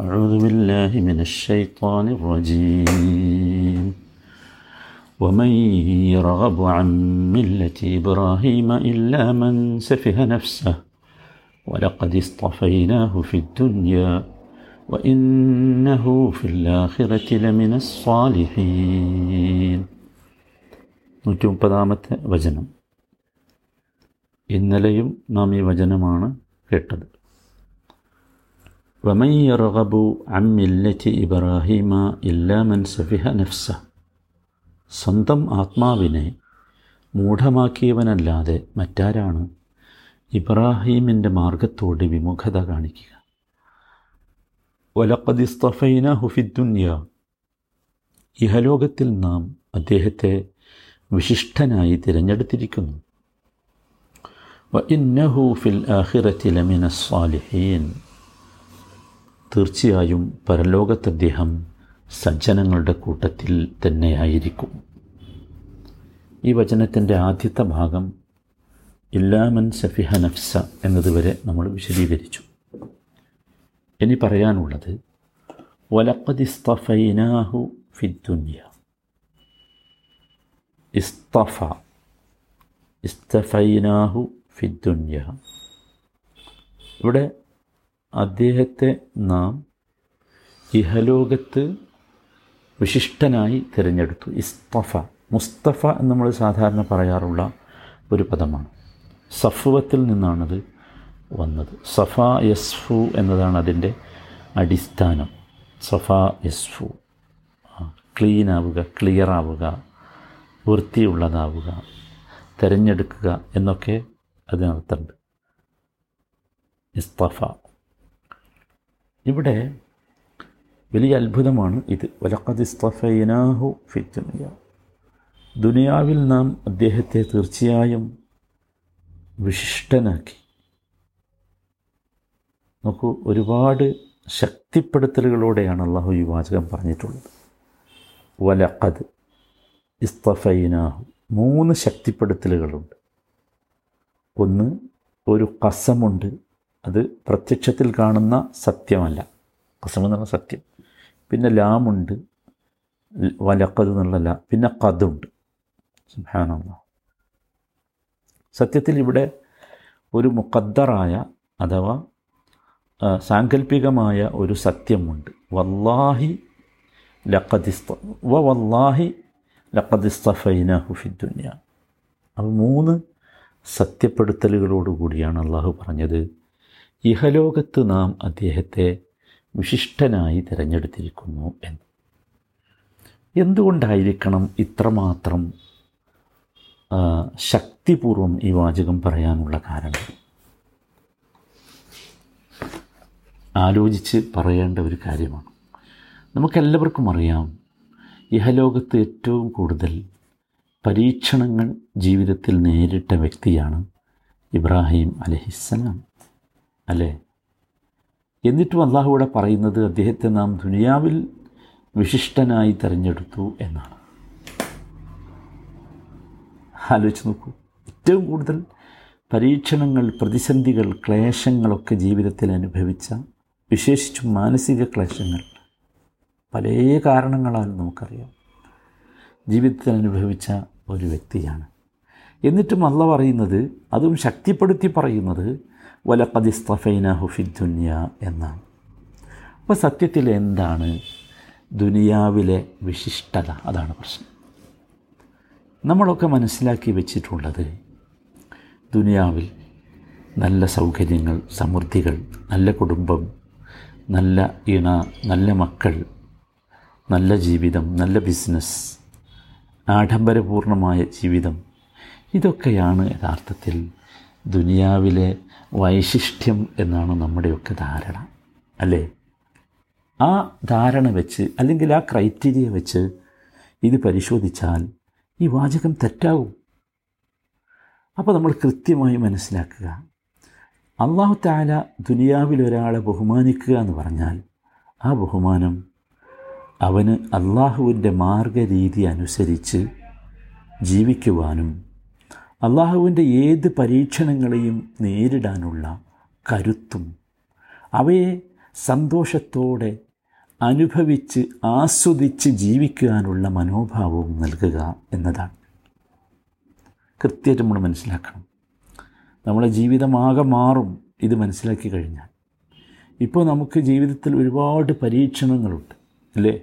أعوذ بالله من الشيطان الرجيم ومن يرغب عن ملة إبراهيم إلا من سفه نفسه ولقد اصطفيناه في الدنيا وإنه في الآخرة لمن الصالحين നൂറ്റി മുപ്പതാമത്തെ വചനം ഇന്നലെയും നാം ഈ വചനമാണ് കേട്ടത് ومن يرغب عن ملة إبراهيم إلا من سفه نفسه സ്വന്തം ആത്മാവിനെ മൂഢമാക്കിയവനല്ലാതെ മറ്റാരാണ് ഇബ്രാഹീമിൻ്റെ മാർഗത്തോട് വിമുഖത കാണിക്കുക വലപ്പതിസ്തഫൈന ഹുഫിദ്ദുന്യ ഇഹലോകത്തിൽ നാം അദ്ദേഹത്തെ വിശിഷ്ടനായി തിരഞ്ഞെടുത്തിരിക്കുന്നു വ ഇന്നഹു ഫിൽ ആഖിറത്തി ലമിന സ്വാലിഹീൻ തീർച്ചയായും പരലോകത്ത് അദ്ദേഹം സജ്ജനങ്ങളുടെ കൂട്ടത്തിൽ തന്നെയായിരിക്കും. ഈ വചനത്തിന്റെ ആദ്യത്തെ ഭാഗം ഇല്ലാമൻ സഫിഹ നഫ്സ എന്നതുവരെ നമ്മൾ വിശദീകരിച്ചു. ഇനി പറയാനുള്ളത് വലക്കതിസ്തഫൈനാഹു ഫിദ്ദുന്യ ഇസ്തഫ ഇസ്തഫൈനാഹു ഫിദ്ദുന്യ ഇവിടെ അദ്ദേഹത്തെ നാം ഇഹലോകത്ത് വിശിഷ്ടനായി തിരഞ്ഞെടുത്തു. ഇസ്തഫ മുസ്തഫ എന്ന് നമ്മൾ സാധാരണ പറയാറുള്ള ഒരു പദമാണ്. സഫുവത്തിൽ നിന്നാണത് വന്നത്. സഫ യസ്ഫു എന്നതാണ് അതിന്റെ അടിസ്ഥാനം. സഫ യസ്ഫു. ക്ലീൻ ആവുക ക്ലിയർ ആവുക വൃത്തിയുള്ളതാവുക തിരഞ്ഞെടുക്കുക എന്നൊക്കെ അതിനർത്ഥമുണ്ട് ഇസ്തഫ. ഇവിടെ വലിയ അത്ഭുതമാണ് ഇത്. വലക്കത് ഇസ്തഫൈനാഹു ഫിത്തുനിയ ദുനിയാവിൽ നാം അദ്ദേഹത്തെ തീർച്ചയായും വിശിഷ്ടനാക്കി. നോക്കൂ ഒരുപാട് ശക്തിപ്പെടുത്തലുകളോടെയാണ് അള്ളാഹു ഈ വാചകം പറഞ്ഞിട്ടുള്ളത്. വലക്കത് ഇസ്തഫൈനാഹു മൂന്ന് ശക്തിപ്പെടുത്തലുകളുണ്ട്. ഒന്ന് ഒരു കസമുണ്ട് അത് പ്രത്യക്ഷത്തിൽ കാണുന്ന സത്യമല്ല. കസം എന്ന് പറഞ്ഞ സത്യം. പിന്നെ ലാമുണ്ട്. വലക്കത് എന്നുള്ള പിന്നെ കതുണ്ട് സുഹാനുള്ള സത്യത്തിൽ ഇവിടെ ഒരു മുഖദ്ദറായ അഥവാ സാങ്കല്പികമായ ഒരു സത്യമുണ്ട്. വല്ലാഹി ലക്കതിസ്ത വ വല്ലാഹി ലഖദിസ്തഫൈനഹു ഹുഫിദ്ദുന്യ അപ്പോൾ മൂന്ന് സത്യപ്പെടുത്തലുകളോടുകൂടിയാണ് അള്ളാഹു പറഞ്ഞത്. ഇഹലോകത്ത് നാം അദ്ദേഹത്തെ വിശിഷ്ടനായി തിരഞ്ഞെടുത്തിരിക്കുന്നു എന്ന്. എന്തുകൊണ്ടായിരിക്കണം ഇത്രമാത്രം ശക്തിപൂർവം ഈ വാചകം പറയാനുള്ള കാരണം? ആലോചിച്ച് പറയേണ്ട ഒരു കാര്യമാണ്. നമുക്കെല്ലാവർക്കും അറിയാം ഇഹലോകത്ത് ഏറ്റവും കൂടുതൽ പരീക്ഷണങ്ങൾ ജീവിതത്തിൽ നേരിട്ട വ്യക്തിയാണ് ഇബ്രാഹിം അലഹിസ്സലാം. അല്ലേ? എന്നിട്ടും അള്ളാഹു ഇവിടെ പറയുന്നത് അദ്ദേഹത്തെ നാം ദുനിയാവിൽ വിശിഷ്ടനായി തിരഞ്ഞെടുത്തു എന്നാണ്. ആലോചിച്ച് നോക്കൂ. ഏറ്റവും കൂടുതൽ പരീക്ഷണങ്ങൾ പ്രതിസന്ധികൾ ക്ലേശങ്ങളൊക്കെ ജീവിതത്തിൽ അനുഭവിച്ച വിശേഷിച്ചും മാനസിക ക്ലേശങ്ങൾ പല കാരണങ്ങളാൽ നമുക്കറിയാം. ജീവിതത്തിൽ അനുഭവിച്ച ഒരു വ്യക്തിയാണ്. എന്നിട്ടും അല്ല പറയുന്നത് അതും ശക്തിപ്പെടുത്തി പറയുന്നത് വലപ്പതിസ്തഫൈന ദുനിയ എന്നാണ് അപ്പോൾ സത്യത്തിൽ എന്താണ് ദുനിയാവിലെ വിശിഷ്ടത? അതാണ് പ്രശ്നം. നമ്മളൊക്കെ മനസ്സിലാക്കി വെച്ചിട്ടുള്ളത് ദുനിയാവിൽ നല്ല സൗകര്യങ്ങൾ സമൃദ്ധികൾ നല്ല കുടുംബം നല്ല ഇണ നല്ല മക്കൾ നല്ല ജീവിതം നല്ല ബിസിനസ് ആഡംബരപൂർണമായ ജീവിതം. ഇതൊക്കെയാണ് യഥാർത്ഥത്തിൽ ദുനിയാവിലെ വൈശിഷ്ട്യം എന്നാണ് നമ്മുടെയൊക്കെ ധാരണ അല്ലേ? ആ ധാരണ വെച്ച് അല്ലെങ്കിൽ ആ ക്രൈറ്റീരിയ വെച്ച് ഇത് പരിശോധിച്ചാൽ ഈ വാചകം തെറ്റാകും അപ്പോൾ നമ്മൾ കൃത്യമായി മനസ്സിലാക്കുക. അള്ളാഹു താല ദുനിയാവിൽ ഒരാളെ ബഹുമാനിക്കുക എന്ന് പറഞ്ഞാൽ ആ ബഹുമാനം അവന് അള്ളാഹുവിന്റെ മാർഗരീതി അനുസരിച്ച് ജീവിക്കുവാനും അള്ളാഹുവിന്റെ ഏത് പരീക്ഷണങ്ങളെയും നേരിടാനുള്ള കരുത്തും അവയെ സന്തോഷത്തോടെ അനുഭവിച്ച് ആസ്വദിച്ച് ജീവിക്കാനുള്ള മനോഭാവവും നൽകുക എന്നതാണ്. കൃത്യമായിട്ട് നമ്മൾ മനസ്സിലാക്കണം. നമ്മളെ ജീവിതമാകെ മാറും ഇത് മനസ്സിലാക്കി കഴിഞ്ഞാൽ. ഇപ്പോൾ നമുക്ക് ജീവിതത്തിൽ ഒരുപാട് പരീക്ഷണങ്ങളുണ്ട് അല്ലേ?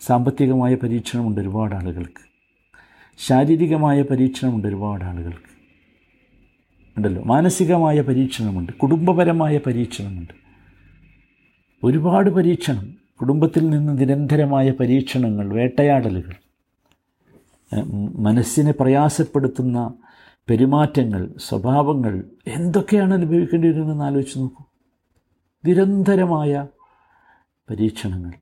സാമ്പത്തികമായ പരീക്ഷണമുണ്ട് ഒരുപാട് ആളുകൾക്ക്. ശാരീരികമായ പരീക്ഷണമുണ്ട് ഒരുപാട് ആളുകൾക്ക്. ഉണ്ടല്ലോ? മാനസികമായ പരീക്ഷണമുണ്ട് കുടുംബപരമായ പരീക്ഷണമുണ്ട്. ഒരുപാട് പരീക്ഷണം കുടുംബത്തിൽ നിന്ന് നിരന്തരമായ പരീക്ഷണങ്ങൾ വേട്ടയാടലുകൾ മനസ്സിനെ പ്രയാസപ്പെടുത്തുന്ന പെരുമാറ്റങ്ങൾ സ്വഭാവങ്ങൾ എന്തൊക്കെയാണ് അനുഭവിക്കേണ്ടി വരുന്നതെന്ന് ആലോചിച്ച് നോക്കൂ. നിരന്തരമായ പരീക്ഷണങ്ങൾ.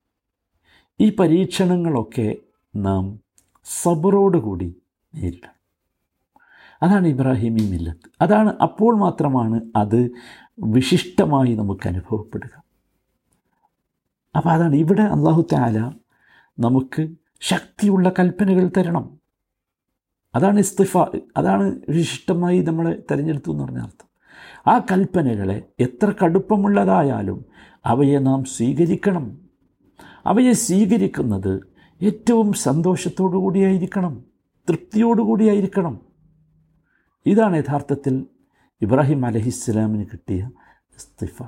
ഈ പരീക്ഷണങ്ങളൊക്കെ നാം സബറോടുകൂടി നേരിടണം അതാണ് ഇബ്രാഹിമി മില്ലത്ത്. അതാണ് അപ്പോൾ മാത്രമാണ് അത് വിശിഷ്ടമായി നമുക്ക് അനുഭവപ്പെടുക. അപ്പോൾ അതാണ് ഇവിടെ അള്ളാഹു താല നമുക്ക് ശക്തിയുള്ള കൽപ്പനകൾ തരണം. അതാണ് ഇസ്തിഫ അതാണ് വിശിഷ്ടമായി നമ്മളെ തിരഞ്ഞെടുത്തു എന്ന് പറഞ്ഞ അർത്ഥം. ആ കൽപ്പനകളെ എത്ര കടുപ്പമുള്ളതായാലും അവയെ നാം സ്വീകരിക്കണം. അവയെ സ്വീകരിക്കുന്നത് ഏറ്റവും സന്തോഷത്തോടു കൂടിയായിരിക്കണം തൃപ്തിയോടുകൂടിയായിരിക്കണം. ഇതാണ് യഥാർത്ഥത്തിൽ ഇബ്രാഹിം അലഹിസ്സലാമിന് കിട്ടിയ ഇസ്തിഫ.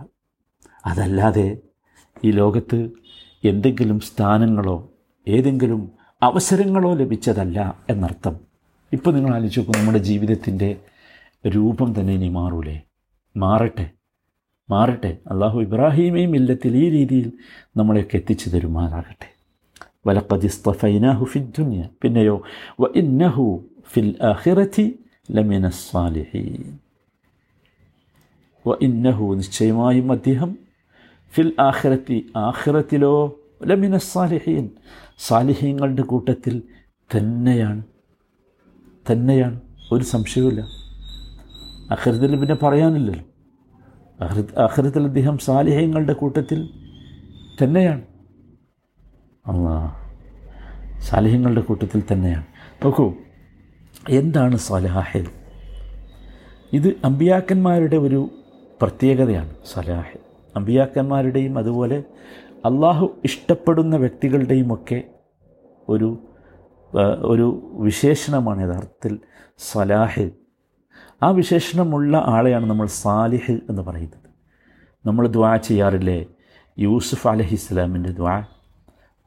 അതല്ലാതെ ഈ ലോകത്ത് എന്തെങ്കിലും സ്ഥാനങ്ങളോ ഏതെങ്കിലും അവസരങ്ങളോ ലഭിച്ചതല്ല എന്നർത്ഥം. ഇപ്പോൾ നിങ്ങൾ ആലോചിച്ച് നോക്കും നമ്മുടെ ജീവിതത്തിന്റെ രൂപം തന്നെ ഇനി മാറൂലേ? മാറട്ടെ. മാറട്ടെ. അള്ളാഹു ഇബ്രാഹിമേയും ഇല്ലത്തിൽ ഈ രീതിയിൽ നമ്മളെയൊക്കെ എത്തിച്ചു തരുമാറാകട്ടെ. വലപ്പതിസ്തഫൈനാഹു ഫി ദുനിയ പിന്നെയോ വ ഇന്നഹു ഫിൽ ആഖിറത്തി ലമിന സ്വാലിഹീൻ വ ഇന്നഹു നിശ്ചയമായും അദ്ദേഹം ഫിൽ ആഖിറത്തി ആഖിറത്തിലോ ലമിന സ്വാലിഹീൻ സാലിഹീങ്ങളുടെ കൂട്ടത്തിൽ തന്നെയാണ്. തന്നെയാണ്. ഒരു സംശയവുമില്ല. അഖിറത്തിൽ പിന്നെ പറയാനില്ലല്ലോ. അഖിറത്തിൽ അദ്ദേഹം സാലിഹ്യങ്ങളുടെ കൂട്ടത്തിൽ തന്നെയാണ്. അള്ളാ സാലിഹ്യങ്ങളുടെ കൂട്ടത്തിൽ തന്നെയാണ്. നോക്കൂ എന്താണ് സലാഹിൽ ഇത് അമ്പിയാക്കന്മാരുടെ ഒരു പ്രത്യേകതയാണ് സലാഹിൽ അമ്പിയാക്കന്മാരുടെയും അതുപോലെ അള്ളാഹു ഇഷ്ടപ്പെടുന്ന വ്യക്തികളുടെയും ഒക്കെ ഒരു ഒരു വിശേഷണമാണ് യഥാർത്ഥത്തിൽ സലാഹ് ആ വിശേഷണമുള്ള ആളെയാണ് നമ്മൾ സാലിഹ് എന്ന് പറയുന്നത്. നമ്മൾ ദ്വാ ചെയ്യാറില്ലേ? യൂസുഫ് അലഹി ഇസ്ലാമിന്റെ ദ്വാ.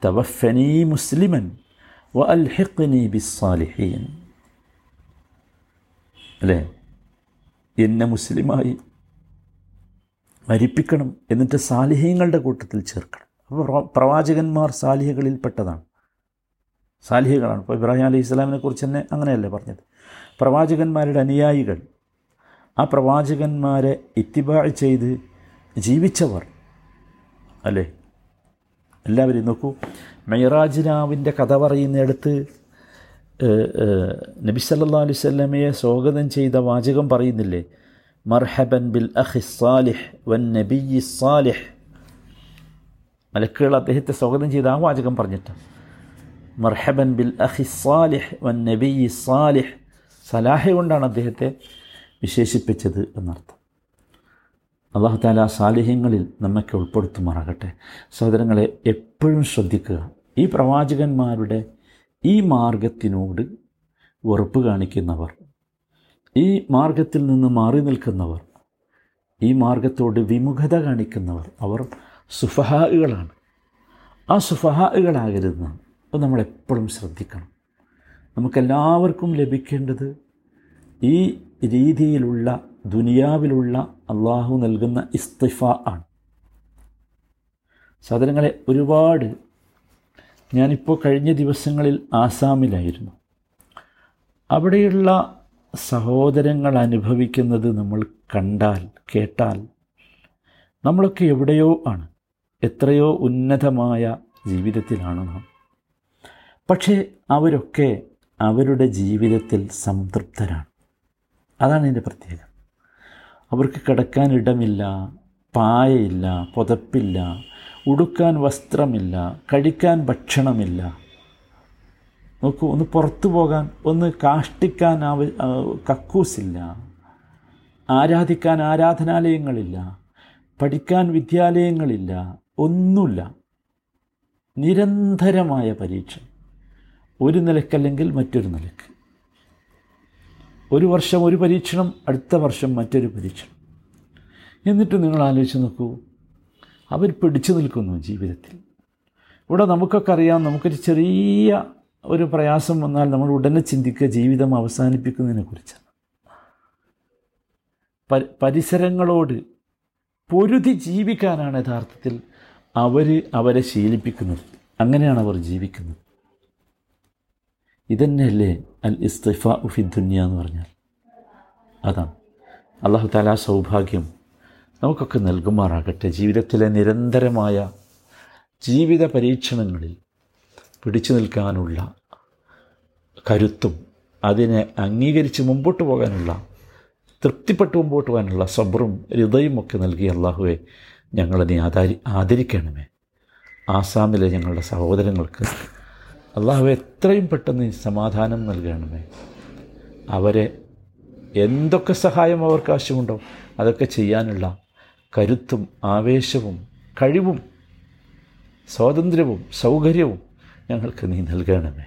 തവഫനി മുസ്ലിമൻ അൽഹിഖ്നി ബിസ്സാലിഹീൻ അല്ലേ? എന്നെ മുസ്ലിമായി മരിപ്പിക്കണം എന്നിട്ട് സാലിഹ്യങ്ങളുടെ കൂട്ടത്തിൽ ചേർക്കണം. അപ്പോൾ പ്രവാചകന്മാർ സാലിഹകളിൽപ്പെട്ടതാണ്. സാലിഹകളാണ്. ഇപ്പോൾ ഇബ്രാഹിം അലൈഹി ഇസ്ലാമിനെ കുറിച്ച് തന്നെ അങ്ങനെയല്ലേ പറഞ്ഞത്? പ്രവാചകന്മാരുടെ അനുയായികൾ. ആ പ്രവാചകന്മാരെ ഇത്തിബാ ചെയ്ത് ജീവിച്ചവർ. അല്ലേ? എല്ലാവരും നോക്കൂ. മെയ്റാജിനാവിന്റെ കഥ പറയുന്നിടത്ത് നബി സല്ലാ അലൈഹി സ്വല്ലമയെ സ്വാഗതം ചെയ്ത വാചകം പറയുന്നില്ലേ? മർഹബൻ ബിൽ അഹി സാലിഹ് വൻ നബി സാലിഹ്. മലക്കുകൾ അദ്ദേഹത്തെ സ്വാഗതം ചെയ്ത ആ വാചകം പറഞ്ഞിട്ട്. മർഹബൻ ബിൽ അഹി സാലിഹ് വൻ നബി സാലിഹ്. സലാഹ കൊണ്ടാണ് അദ്ദേഹത്തെ വിശേഷിപ്പിച്ചത് എന്നർത്ഥം. അള്ളാഹു താല സാലിഹ്യങ്ങളിൽ നമ്മൊക്കെ ഉൾപ്പെടുത്തുമാറാകട്ടെ. സഹോദരങ്ങളെ എപ്പോഴും ശ്രദ്ധിക്കുക. ഈ പ്രവാചകന്മാരുടെ ഈ മാർഗത്തിനോട് വെറുപ്പ് കാണിക്കുന്നവർ ഈ മാർഗത്തിൽ നിന്ന് മാറി നിൽക്കുന്നവർ ഈ മാർഗത്തോട് വിമുഖത കാണിക്കുന്നവർ അവർ സുഫഹാകളാണ് ആ സുഫഹാഹുകളാകരുതെന്ന് അപ്പോൾ നമ്മളെപ്പോഴും ശ്രദ്ധിക്കണം. നമുക്കെല്ലാവർക്കും ലഭിക്കേണ്ടത് ഈ രീതിയിലുള്ള ദുനിയാവിലുള്ള അള്ളാഹു നൽകുന്ന ഇസ്തിഫ ആണ്. സാധനങ്ങളെ ഒരുപാട് ഞാനിപ്പോൾ കഴിഞ്ഞ ദിവസങ്ങളിൽ ആസാമിലായിരുന്നു. അവിടെയുള്ള സഹോദരങ്ങൾ അനുഭവിക്കുന്നത് നമ്മൾ കണ്ടാൽ കേട്ടാൽ നമ്മളൊക്കെ എവിടെയോ ആണ്. എത്രയോ ഉന്നതമായ ജീവിതത്തിലാണ് നാം. പക്ഷേ അവരൊക്കെ അവരുടെ ജീവിതത്തിൽ സംതൃപ്തരാണ്. അതാണ് എന്റെ പ്രത്യേകത. അവർക്ക് കിടക്കാൻ ഇടമില്ല പായയില്ല പുതപ്പില്ല ഉടുക്കാൻ വസ്ത്രമില്ല കഴിക്കാൻ ഭക്ഷണമില്ല. നോക്കൂ ഒന്ന് പുറത്തു പോകാൻ ഒന്ന് കാഷ്ടിക്കാൻ ആവ കക്കൂസില്ല. ആരാധിക്കാൻ ആരാധനാലയങ്ങളില്ല. പഠിക്കാൻ വിദ്യാലയങ്ങളില്ല. ഒന്നുമില്ല. നിരന്തരമായ പരീക്ഷ. ഒരു നിലക്കല്ലെങ്കിൽ മറ്റൊരു നിലയ്ക്ക്. ഒരു വർഷം ഒരു പരീക്ഷണം അടുത്ത വർഷം മറ്റൊരു പരീക്ഷണം. എന്നിട്ട് നിങ്ങൾ ആലോചിച്ച് നോക്കൂ. അവർ പിടിച്ചു നിൽക്കുന്നു ജീവിതത്തിൽ. ഇവിടെ നമുക്കൊക്കെ അറിയാം നമുക്കൊരു ചെറിയ ഒരു പ്രയാസം വന്നാൽ നമ്മൾ ഉടനെ ചിന്തിക്കുക ജീവിതം അവസാനിപ്പിക്കുന്നതിനെ കുറിച്ചാണ്. പരിസരങ്ങളോട് പൊരുതി ജീവിക്കാനാണ് യഥാർത്ഥത്തിൽ അവർ അവരെ ശീലിപ്പിക്കുന്നത്. അങ്ങനെയാണ് അവർ ജീവിക്കുന്നത്. ഇതന്നെയല്ലേ അൽ ഇസ്തിഫ ഉഫി ദുന്യ എന്ന് പറഞ്ഞാൽ? അതാണ്. അള്ളാഹു താല സൗഭാഗ്യം നമുക്കൊക്കെ നൽകുമാറാകട്ടെ. ജീവിതത്തിലെ നിരന്തരമായ ജീവിത പരീക്ഷണങ്ങളിൽ പിടിച്ചു നിൽക്കാനുള്ള കരുത്തും അതിനെ അംഗീകരിച്ച് മുമ്പോട്ട് പോകാനുള്ള തൃപ്തിപ്പെട്ട് മുമ്പോട്ട് പോകാനുള്ള സബറും ഹൃദയും ഒക്കെ നൽകി അള്ളാഹുവെ ഞങ്ങളെ നീ ആദരി ആദരിക്കണമേ. ആസാമിലെ ഞങ്ങളുടെ സഹോദരങ്ങൾക്ക് അള്ളാഹു എത്രയും പെട്ടെന്ന് സമാധാനം നൽകണമേ. അവരെ എന്തൊക്കെ സഹായം അവർക്ക് ആവശ്യമുണ്ടോ അതൊക്കെ ചെയ്യാനുള്ള കരുത്തും ആവേശവും കഴിവും സ്വാതന്ത്ര്യവും സൗകര്യവും ഞങ്ങൾക്ക് നീ നൽകണമേ.